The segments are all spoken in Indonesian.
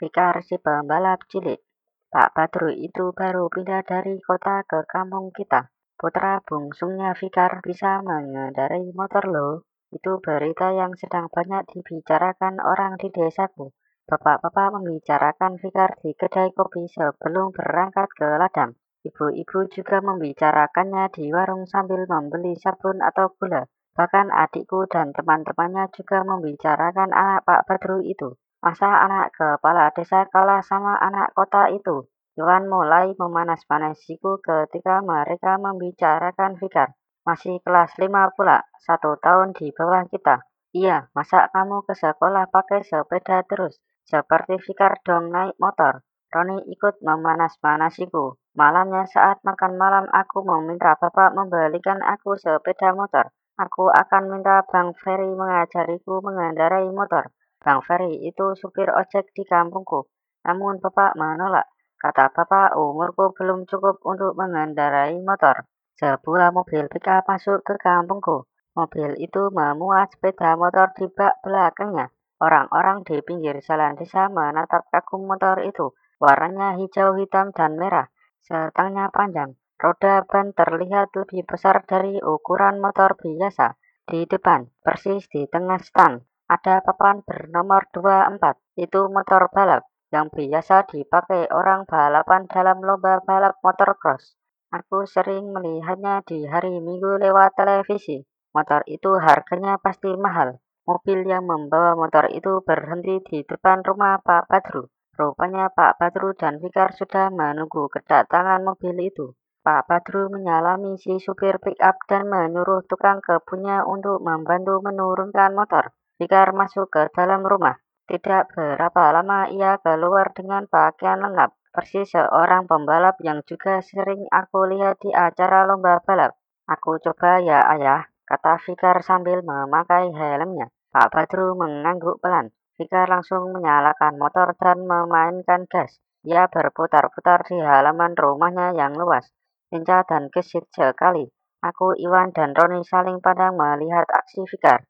Fikar si pembalap cilik. Pak Badru itu baru pindah dari kota ke kampung kita. Putra bungsunya Fikar bisa mengendarai motor loh. Itu berita yang sedang banyak dibicarakan orang di desaku. Bapak-bapak membicarakan Fikar di kedai kopi sebelum berangkat ke ladang. Ibu-ibu juga membicarakannya di warung sambil membeli sabun atau gula. Bahkan adikku dan teman-temannya juga membicarakan anak Pak Badru itu. Masa anak kepala desa kalah sama anak kota itu? Iwan mulai memanas-manasiku ketika mereka membicarakan Fikar. Masih kelas 5 pula, satu tahun di bawah kita. Iya, masa kamu ke sekolah pakai sepeda terus? Seperti Fikar dong naik motor. Roni ikut memanas-manasiku. Malamnya saat makan malam aku meminta bapak membelikan aku sepeda motor. Aku akan minta Bang Ferry mengajariku mengendarai motor. Bang Ferry itu supir ojek di kampungku. Namun Bapak menolak. Kata Bapak, umurku belum cukup untuk mengendarai motor. Sebuah mobil pickup masuk ke kampungku. Mobil itu memuat sepeda motor di bak belakangnya. Orang-orang di pinggir jalan desa menatap kagum motor itu. Warnanya hijau, hitam, dan merah. Setangnya panjang. Roda ban terlihat lebih besar dari ukuran motor biasa. Di depan, persis di tengah stang, ada papan bernomor 24, itu motor balap yang biasa dipakai orang balapan dalam lomba balap motor cross. Aku sering melihatnya di hari Minggu lewat televisi. Motor itu harganya pasti mahal. Mobil yang membawa motor itu berhenti di depan rumah Pak Badru. Rupanya Pak Badru dan Fikar sudah menunggu kedatangan mobil itu. Pak Badru menyalami si supir pick-up dan menyuruh tukang kebunnya untuk membantu menurunkan motor. Fikar masuk ke dalam rumah. Tidak berapa lama ia keluar dengan pakaian lengkap, persis seorang pembalap yang juga sering aku lihat di acara lomba balap. Aku coba ya ayah, kata Fikar sambil memakai helmnya. Pak Badru mengangguk pelan. Fikar langsung menyalakan motor dan memainkan gas. Ia berputar-putar di halaman rumahnya yang luas. Lincah dan gesit sekali. Aku, Iwan, dan Roni saling pandang melihat aksi Fikar.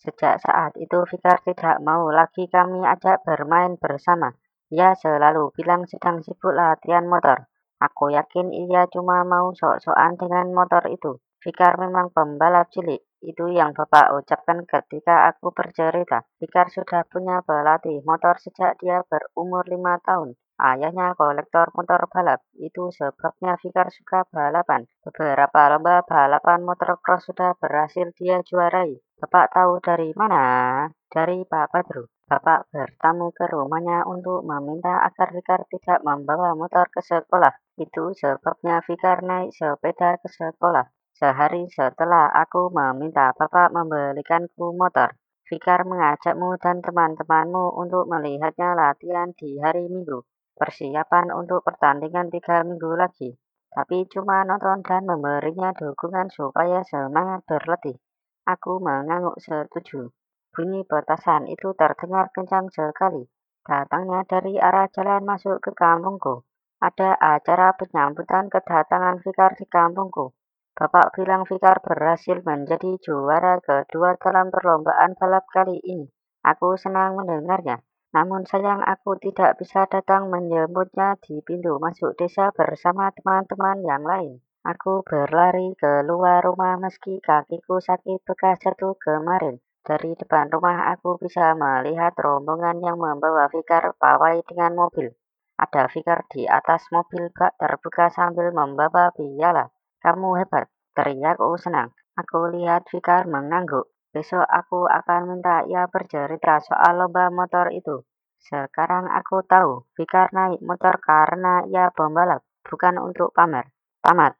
Sejak saat itu Fikar tidak mau lagi kami ajak bermain bersama. Ia selalu bilang sedang sibuk latihan motor. Aku yakin ia cuma mau sok-sokan dengan motor itu. Fikar memang pembalap cilik. Itu yang Bapak ucapkan ketika aku bercerita. Fikar sudah punya pelatih motor sejak dia berumur lima tahun. Ayahnya kolektor motor balap. Itu sebabnya Fikar suka balapan. Beberapa lomba balapan motor cross sudah berhasil dia juarai. Bapak tahu dari mana? Dari Pak Badru. Bapak bertamu ke rumahnya untuk meminta agar Fikar tidak membawa motor ke sekolah. Itu sebabnya Fikar naik sepeda ke sekolah. Sehari setelah aku meminta Bapak membelikanku motor, Fikar mengajakmu dan teman-temanmu untuk melihatnya latihan di hari Minggu. Persiapan untuk pertandingan tiga minggu lagi. Tapi cuma nonton dan memberinya dukungan supaya semangat berlatih. Aku mengangguk setuju. Bunyi petasan itu terdengar kencang sekali. Datangnya dari arah jalan masuk ke kampungku. Ada acara penyambutan kedatangan Fikar di kampungku. Bapak bilang Fikar berhasil menjadi juara kedua dalam perlombaan balap kali ini. Aku senang mendengarnya. Namun sayang aku tidak bisa datang menjemputnya di pintu masuk desa bersama teman-teman yang lain. Aku berlari keluar rumah meski kakiku sakit bekas jatuh kemarin. Dari depan rumah aku bisa melihat rombongan yang membawa Fikar pawai dengan mobil. Ada Fikar di atas mobil bak terbuka sambil membawa piala. Kamu hebat, teriakku senang. Aku lihat Fikar mengangguk. Besok aku akan minta ia bercerita soal lomba motor itu. Sekarang aku tahu, Fikar naik motor karena ia pembalap, bukan untuk pamer. Tamat.